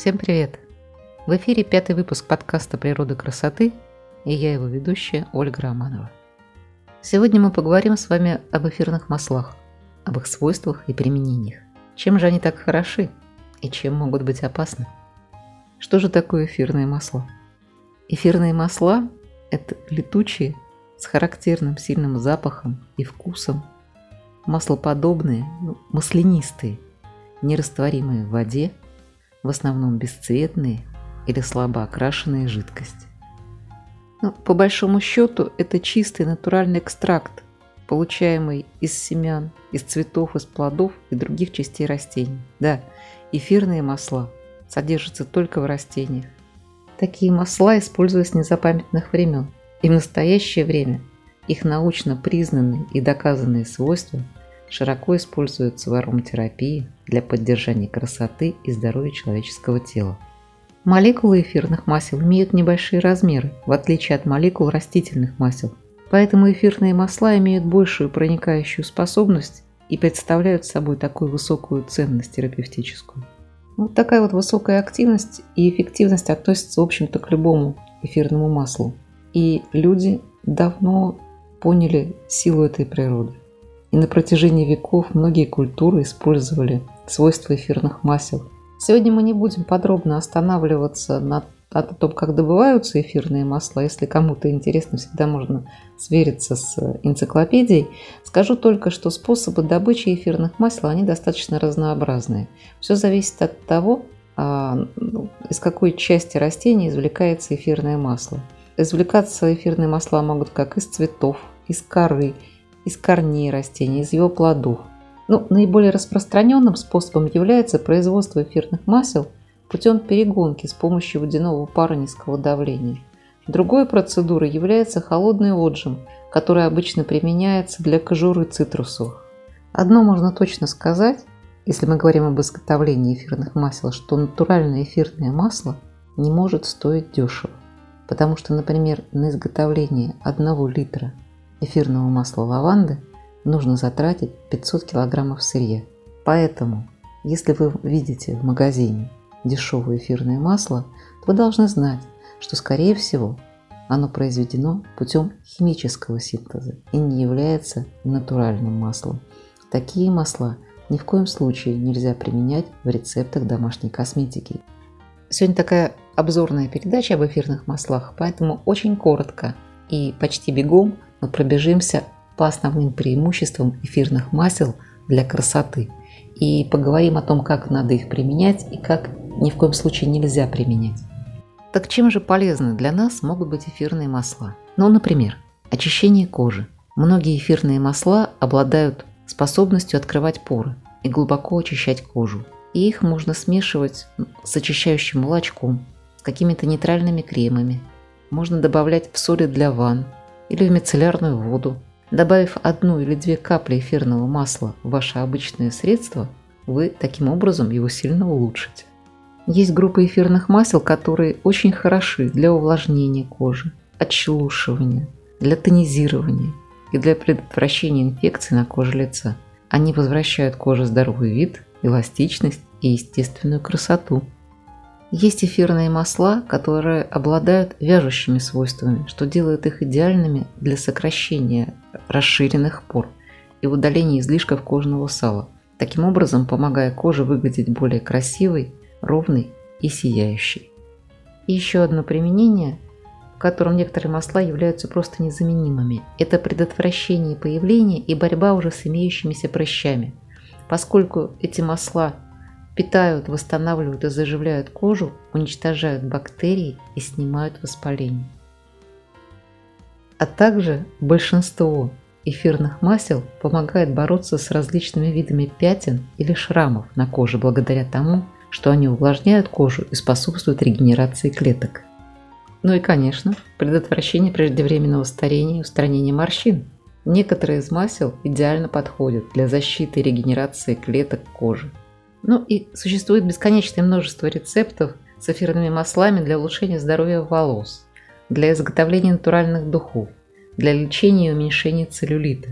Всем привет! В эфире пятый выпуск подкаста «Природа красоты» и я его ведущая Ольга Романова. Сегодня мы поговорим с вами об эфирных маслах, об их свойствах и применениях. Чем же они так хороши и чем могут быть опасны? Что же такое эфирные масла? Эфирные масла – это летучие, с характерным сильным запахом и вкусом, маслоподобные, ну, маслянистые, нерастворимые в воде, в основном бесцветные или слабо окрашенные жидкости. Но, по большому счету, это чистый натуральный экстракт, получаемый из семян, из цветов, из плодов и других частей растений. Да, эфирные масла содержатся только в растениях. Такие масла используются с незапамятных времен, и в настоящее время их научно признанные и доказанные свойства широко используются в ароматерапии для поддержания красоты и здоровья человеческого тела. Молекулы эфирных масел имеют небольшие размеры, в отличие от молекул растительных масел. Поэтому эфирные масла имеют большую проникающую способность и представляют собой такую высокую ценность терапевтическую. Вот такая вот высокая активность и эффективность относятся, в общем-то, к любому эфирному маслу. И люди давно поняли силу этой природы. И на протяжении веков многие культуры использовали свойства эфирных масел. Сегодня мы не будем подробно останавливаться на о том, как добываются эфирные масла. Если кому-то интересно, всегда можно свериться с энциклопедией. Скажу только, что способы добычи эфирных масел, они достаточно разнообразные. Все зависит от того, а, ну, из какой части растения извлекается эфирное масло. Извлекаться эфирные масла могут как из цветов, из коры, из корней растения, из его плодов. Ну, наиболее распространенным способом является производство эфирных масел путем перегонки с помощью водяного пара низкого давления. Другой процедурой является холодный отжим, который обычно применяется для кожуры цитрусовых. Одно можно точно сказать, если мы говорим об изготовлении эфирных масел, что натуральное эфирное масло не может стоить дешево. Потому что, например, на изготовление 1 литра эфирного масла лаванды нужно затратить 500 килограммов сырья. Поэтому, если вы видите в магазине дешевое эфирное масло, то вы должны знать, что, скорее всего, оно произведено путем химического синтеза и не является натуральным маслом. Такие масла ни в коем случае нельзя применять в рецептах домашней косметики. Сегодня такая обзорная передача об эфирных маслах, поэтому очень коротко и почти бегом мы пробежимся по основным преимуществам эфирных масел для красоты и поговорим о том, как надо их применять и как ни в коем случае нельзя применять. Так чем же полезны для нас могут быть эфирные масла? Ну, например, очищение кожи. Многие эфирные масла обладают способностью открывать поры и глубоко очищать кожу. И их можно смешивать с очищающим молочком, с какими-то нейтральными кремами. Можно добавлять в соли для ванн, или в мицеллярную воду. Добавив одну или две капли эфирного масла в ваше обычное средство, вы таким образом его сильно улучшите. Есть группа эфирных масел, которые очень хороши для увлажнения кожи, отшелушивания, для тонизирования и для предотвращения инфекций на коже лица. Они возвращают коже здоровый вид, эластичность и естественную красоту. Есть эфирные масла, которые обладают вяжущими свойствами, что делает их идеальными для сокращения расширенных пор и удаления излишков кожного сала, таким образом помогая коже выглядеть более красивой, ровной и сияющей. И еще одно применение, в котором некоторые масла являются просто незаменимыми, это предотвращение появления и борьба уже с имеющимися прыщами, поскольку эти масла питают, восстанавливают и заживляют кожу, уничтожают бактерии и снимают воспаление. А также большинство эфирных масел помогает бороться с различными видами пятен или шрамов на коже благодаря тому, что они увлажняют кожу и способствуют регенерации клеток. Ну и, конечно, предотвращение преждевременного старения и устранения морщин. Некоторые из масел идеально подходят для защиты и регенерации клеток кожи. Ну и существует бесконечное множество рецептов с эфирными маслами для улучшения здоровья волос, для изготовления натуральных духов, для лечения и уменьшения целлюлита.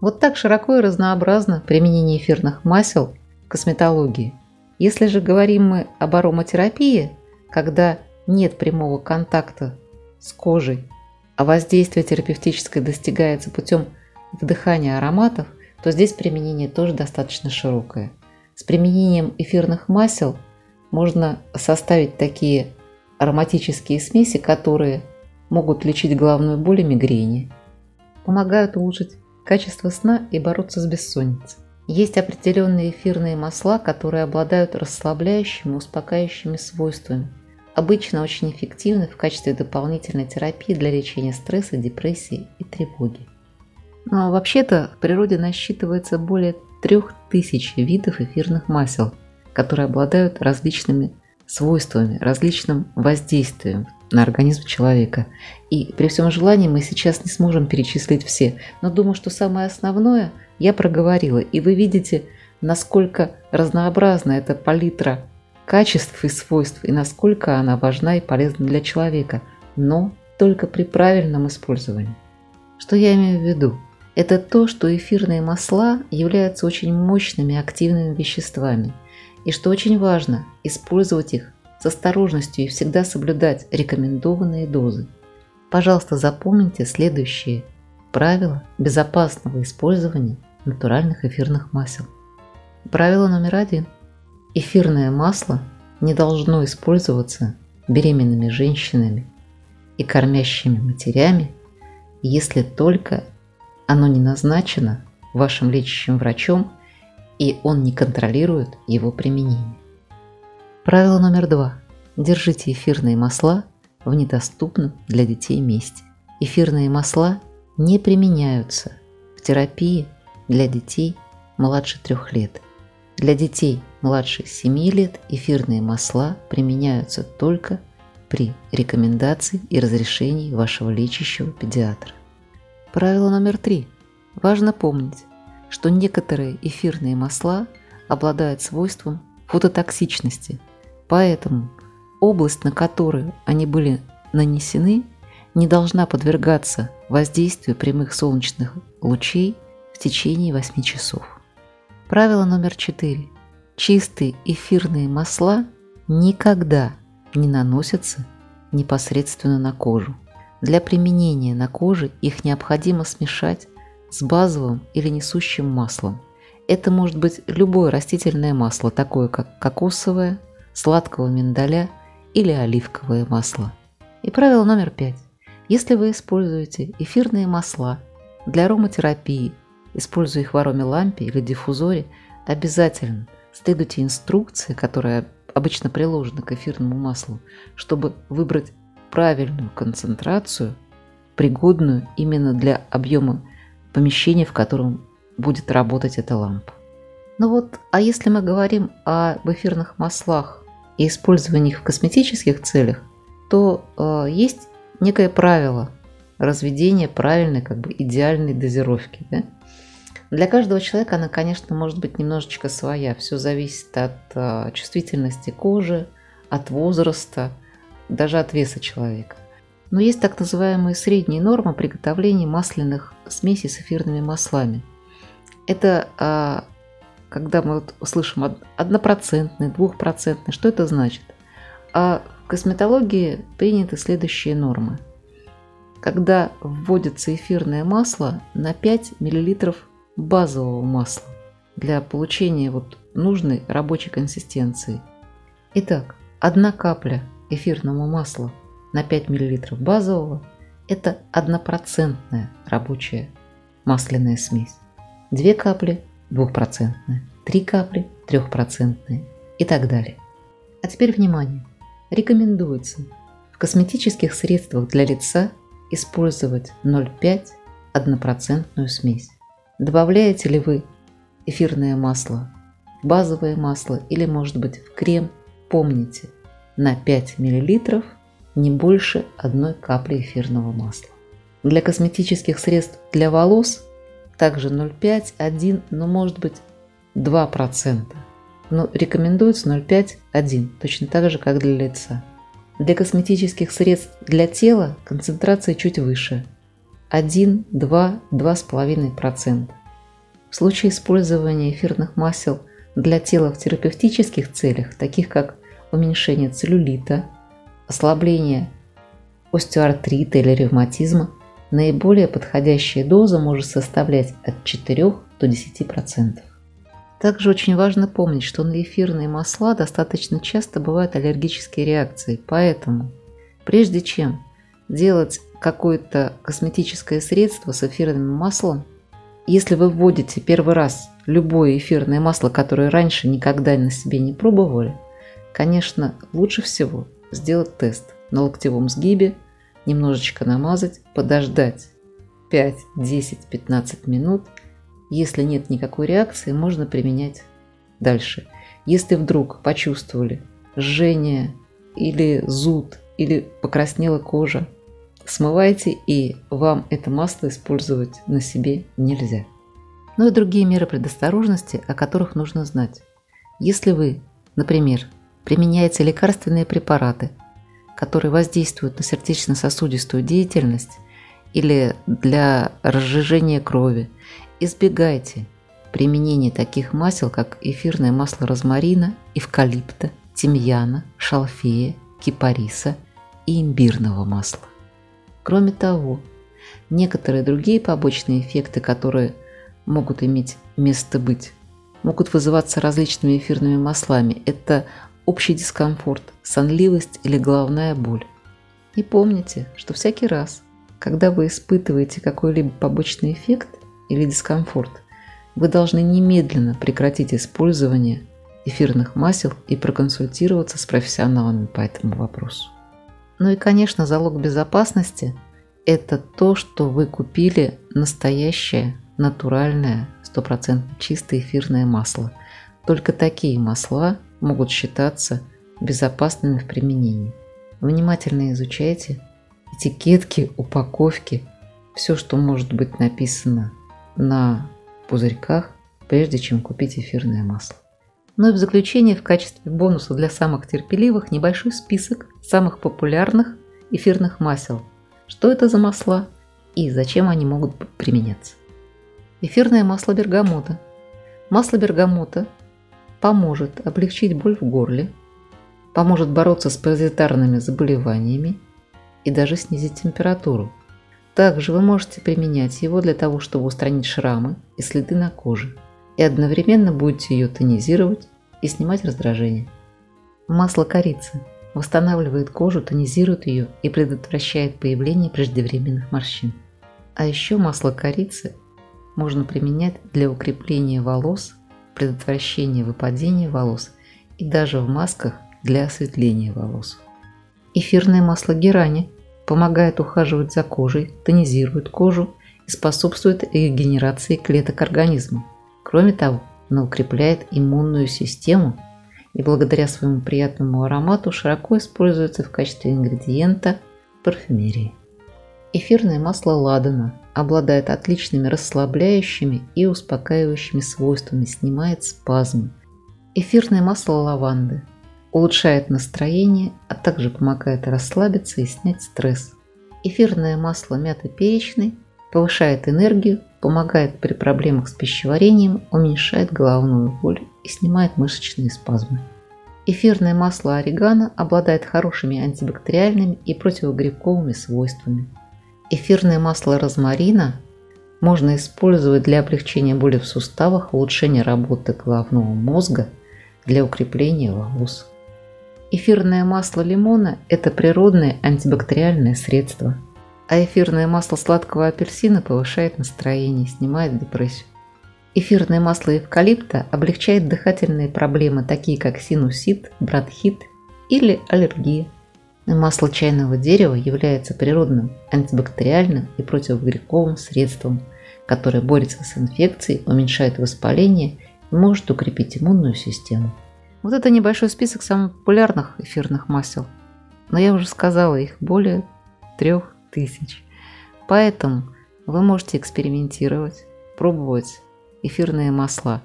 Вот так широко и разнообразно применение эфирных масел в косметологии. Если же говорим мы об ароматерапии, когда нет прямого контакта с кожей, а воздействие терапевтическое достигается путем вдыхания ароматов, то здесь применение тоже достаточно широкое. С применением эфирных масел можно составить такие ароматические смеси, которые могут лечить головную боль и мигрени, помогают улучшить качество сна и бороться с бессонницей. Есть определенные эфирные масла, которые обладают расслабляющими, успокаивающими свойствами. Обычно очень эффективны в качестве дополнительной терапии для лечения стресса, депрессии и тревоги. Но вообще-то в природе насчитывается более 3000 видов эфирных масел, которые обладают различными свойствами, различным воздействием на организм человека. И при всем желании мы сейчас не сможем перечислить все, но думаю, что самое основное я проговорила, и вы видите, насколько разнообразна эта палитра качеств и свойств, и насколько она важна и полезна для человека, но только при правильном использовании. Что я имею в виду? Это то, что эфирные масла являются очень мощными активными веществами, и что очень важно использовать их с осторожностью и всегда соблюдать рекомендованные дозы. Пожалуйста, запомните следующие правила безопасного использования натуральных эфирных масел. Правило номер один. Эфирное масло не должно использоваться беременными женщинами и кормящими матерями, если только оно не назначено вашим лечащим врачом и он не контролирует его применение. Правило номер два. Держите эфирные масла в недоступном для детей месте. Эфирные масла не применяются в терапии для детей младше трех лет. Для детей младше 7 лет эфирные масла применяются только при рекомендации и разрешении вашего лечащего педиатра. Правило номер три. Важно помнить, что некоторые эфирные масла обладают свойством фототоксичности – Поэтому область, на которую они были нанесены, не должна подвергаться воздействию прямых солнечных лучей в течение 8 часов. Правило номер 4. Чистые эфирные масла никогда не наносятся непосредственно на кожу. Для применения на коже их необходимо смешать с базовым или несущим маслом. Это может быть любое растительное масло, такое как кокосовое, сладкого миндаля или оливковое масло. И правило номер пять. Если вы используете эфирные масла для ароматерапии, используя их в аромелампе или диффузоре, обязательно следуйте инструкции, которая обычно приложена к эфирному маслу, чтобы выбрать правильную концентрацию, пригодную именно для объема помещения, в котором будет работать эта лампа. Ну вот, а если мы говорим об эфирных маслах и использование их в косметических целях, то э, есть некое правило разведения правильной, как бы идеальной дозировки. Да? Для каждого человека она, конечно, может быть немножечко своя. Все зависит от э, чувствительности кожи, от возраста, даже от веса человека. Но есть так называемые средние нормы приготовления масляных смесей с эфирными маслами. Это а, когда мы вот услышим однопроцентный, двухпроцентный, что это значит? А в косметологии приняты следующие нормы. Когда вводится эфирное масло на 5 мл базового масла для получения вот нужной рабочей консистенции. Итак, одна капля эфирного масла на 5 мл базового – это однопроцентная рабочая масляная смесь. Две капли двухпроцентная, три капли трехпроцентная и так далее. А теперь внимание! Рекомендуется в косметических средствах для лица использовать 0,5 однопроцентную смесь. Добавляете ли вы эфирное масло базовое масло или может быть в крем, помните, на 5 мл не больше одной капли эфирного масла. Для косметических средств для волос также 0,5, 1, но может быть 2%. Но рекомендуется 0,5, 1, точно так же, как для лица. Для косметических средств для тела концентрация чуть выше. 1, 2, 2,5%. В случае использования эфирных масел для тела в терапевтических целях, таких как уменьшение целлюлита, ослабление остеоартрита или ревматизма, наиболее подходящая доза может составлять от 4 до 10%. Также очень важно помнить, что на эфирные масла достаточно часто бывают аллергические реакции, поэтому прежде чем делать какое-то косметическое средство с эфирным маслом, если вы вводите первый раз любое эфирное масло, которое раньше никогда на себе не пробовали, конечно, лучше всего сделать тест на локтевом сгибе, немножечко намазать, подождать 5, 10, 15 минут – если нет никакой реакции, можно применять дальше. Если вдруг почувствовали жжение или зуд, или покраснела кожа, смывайте, и вам это масло использовать на себе нельзя. Ну и другие меры предосторожности, о которых нужно знать. Если вы, например, применяете лекарственные препараты, которые воздействуют на сердечно-сосудистую деятельность или для разжижения крови, Избегайте применения таких масел, как эфирное масло розмарина, эвкалипта, тимьяна, шалфея, кипариса и имбирного масла. Кроме того, некоторые другие побочные эффекты, которые могут иметь место быть, могут вызываться различными эфирными маслами. Это общий дискомфорт, сонливость или головная боль. И помните, что всякий раз, когда вы испытываете какой-либо побочный эффект, или дискомфорт, вы должны немедленно прекратить использование эфирных масел и проконсультироваться с профессионалами по этому вопросу. Ну и, конечно, залог безопасности – это то, что вы купили настоящее, натуральное, стопроцентно чистое эфирное масло. Только такие масла могут считаться безопасными в применении. Внимательно изучайте этикетки, упаковки, все, что может быть написано на пузырьках, прежде чем купить эфирное масло. Ну и в заключение, в качестве бонуса для самых терпеливых, небольшой список самых популярных эфирных масел. Что это за масла и зачем они могут применяться. Эфирное масло бергамота. Масло бергамота поможет облегчить боль в горле, поможет бороться с паразитарными заболеваниями и даже снизить температуру. Также вы можете применять его для того, чтобы устранить шрамы и следы на коже, и одновременно будете ее тонизировать и снимать раздражение. Масло корицы восстанавливает кожу, тонизирует ее и предотвращает появление преждевременных морщин. А еще масло корицы можно применять для укрепления волос, предотвращения выпадения волос и даже в масках для осветления волос. Эфирное масло герани – помогает ухаживать за кожей, тонизирует кожу и способствует регенерации клеток организма. Кроме того, она укрепляет иммунную систему и благодаря своему приятному аромату широко используется в качестве ингредиента парфюмерии. Эфирное масло ладана обладает отличными расслабляющими и успокаивающими свойствами, снимает спазмы. Эфирное масло лаванды улучшает настроение, а также помогает расслабиться и снять стресс. Эфирное масло мяты перечной повышает энергию, помогает при проблемах с пищеварением, уменьшает головную боль и снимает мышечные спазмы. Эфирное масло орегано обладает хорошими антибактериальными и противогрибковыми свойствами. Эфирное масло розмарина можно использовать для облегчения боли в суставах, улучшения работы головного мозга, для укрепления волос. Эфирное масло лимона – это природное антибактериальное средство. А эфирное масло сладкого апельсина повышает настроение, снимает депрессию. Эфирное масло эвкалипта облегчает дыхательные проблемы, такие как синусит, бронхит или аллергия. Масло чайного дерева является природным антибактериальным и противогрибковым средством, которое борется с инфекцией, уменьшает воспаление и может укрепить иммунную систему. Вот это небольшой список самых популярных эфирных масел. Но я уже сказала, их более трех тысяч. Поэтому вы можете экспериментировать, пробовать эфирные масла.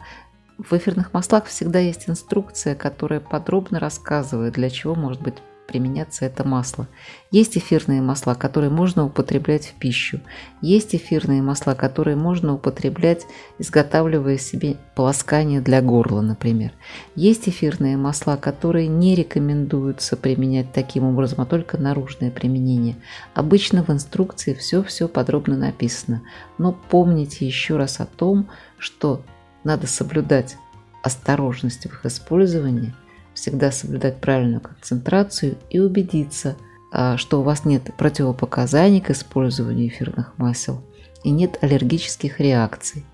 В эфирных маслах всегда есть инструкция, которая подробно рассказывает, для чего может быть применяться это масло. Есть эфирные масла, которые можно употреблять в пищу. Есть эфирные масла, которые можно употреблять, изготавливая себе полоскание для горла, например. Есть эфирные масла, которые не рекомендуется применять таким образом, а только наружное применение. Обычно в инструкции все-все подробно написано. Но помните еще раз о том, что надо соблюдать осторожность в их использовании, всегда соблюдать правильную концентрацию и убедиться, а, что у вас нет противопоказаний к использованию эфирных масел и нет аллергических реакций.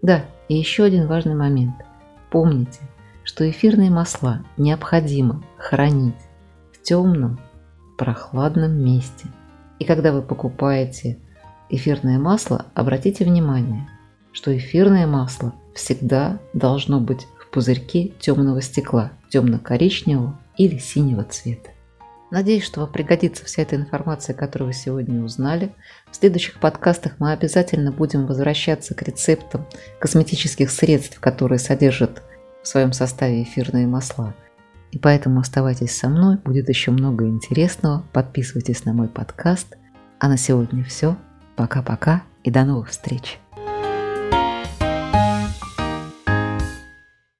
Да, и еще один важный момент. Помните, что эфирные масла необходимо хранить в темном, прохладном месте. И когда вы покупаете эфирное масло, обратите внимание, что эфирное масло всегда должно быть в пузырьке темного стекла, темно-коричневого или синего цвета. Надеюсь, что вам пригодится вся эта информация, которую вы сегодня узнали. В следующих подкастах мы обязательно будем возвращаться к рецептам косметических средств, которые содержат в своем составе эфирные масла. И поэтому оставайтесь со мной, будет еще много интересного. Подписывайтесь на мой подкаст. А на сегодня все. Пока-пока и до новых встреч!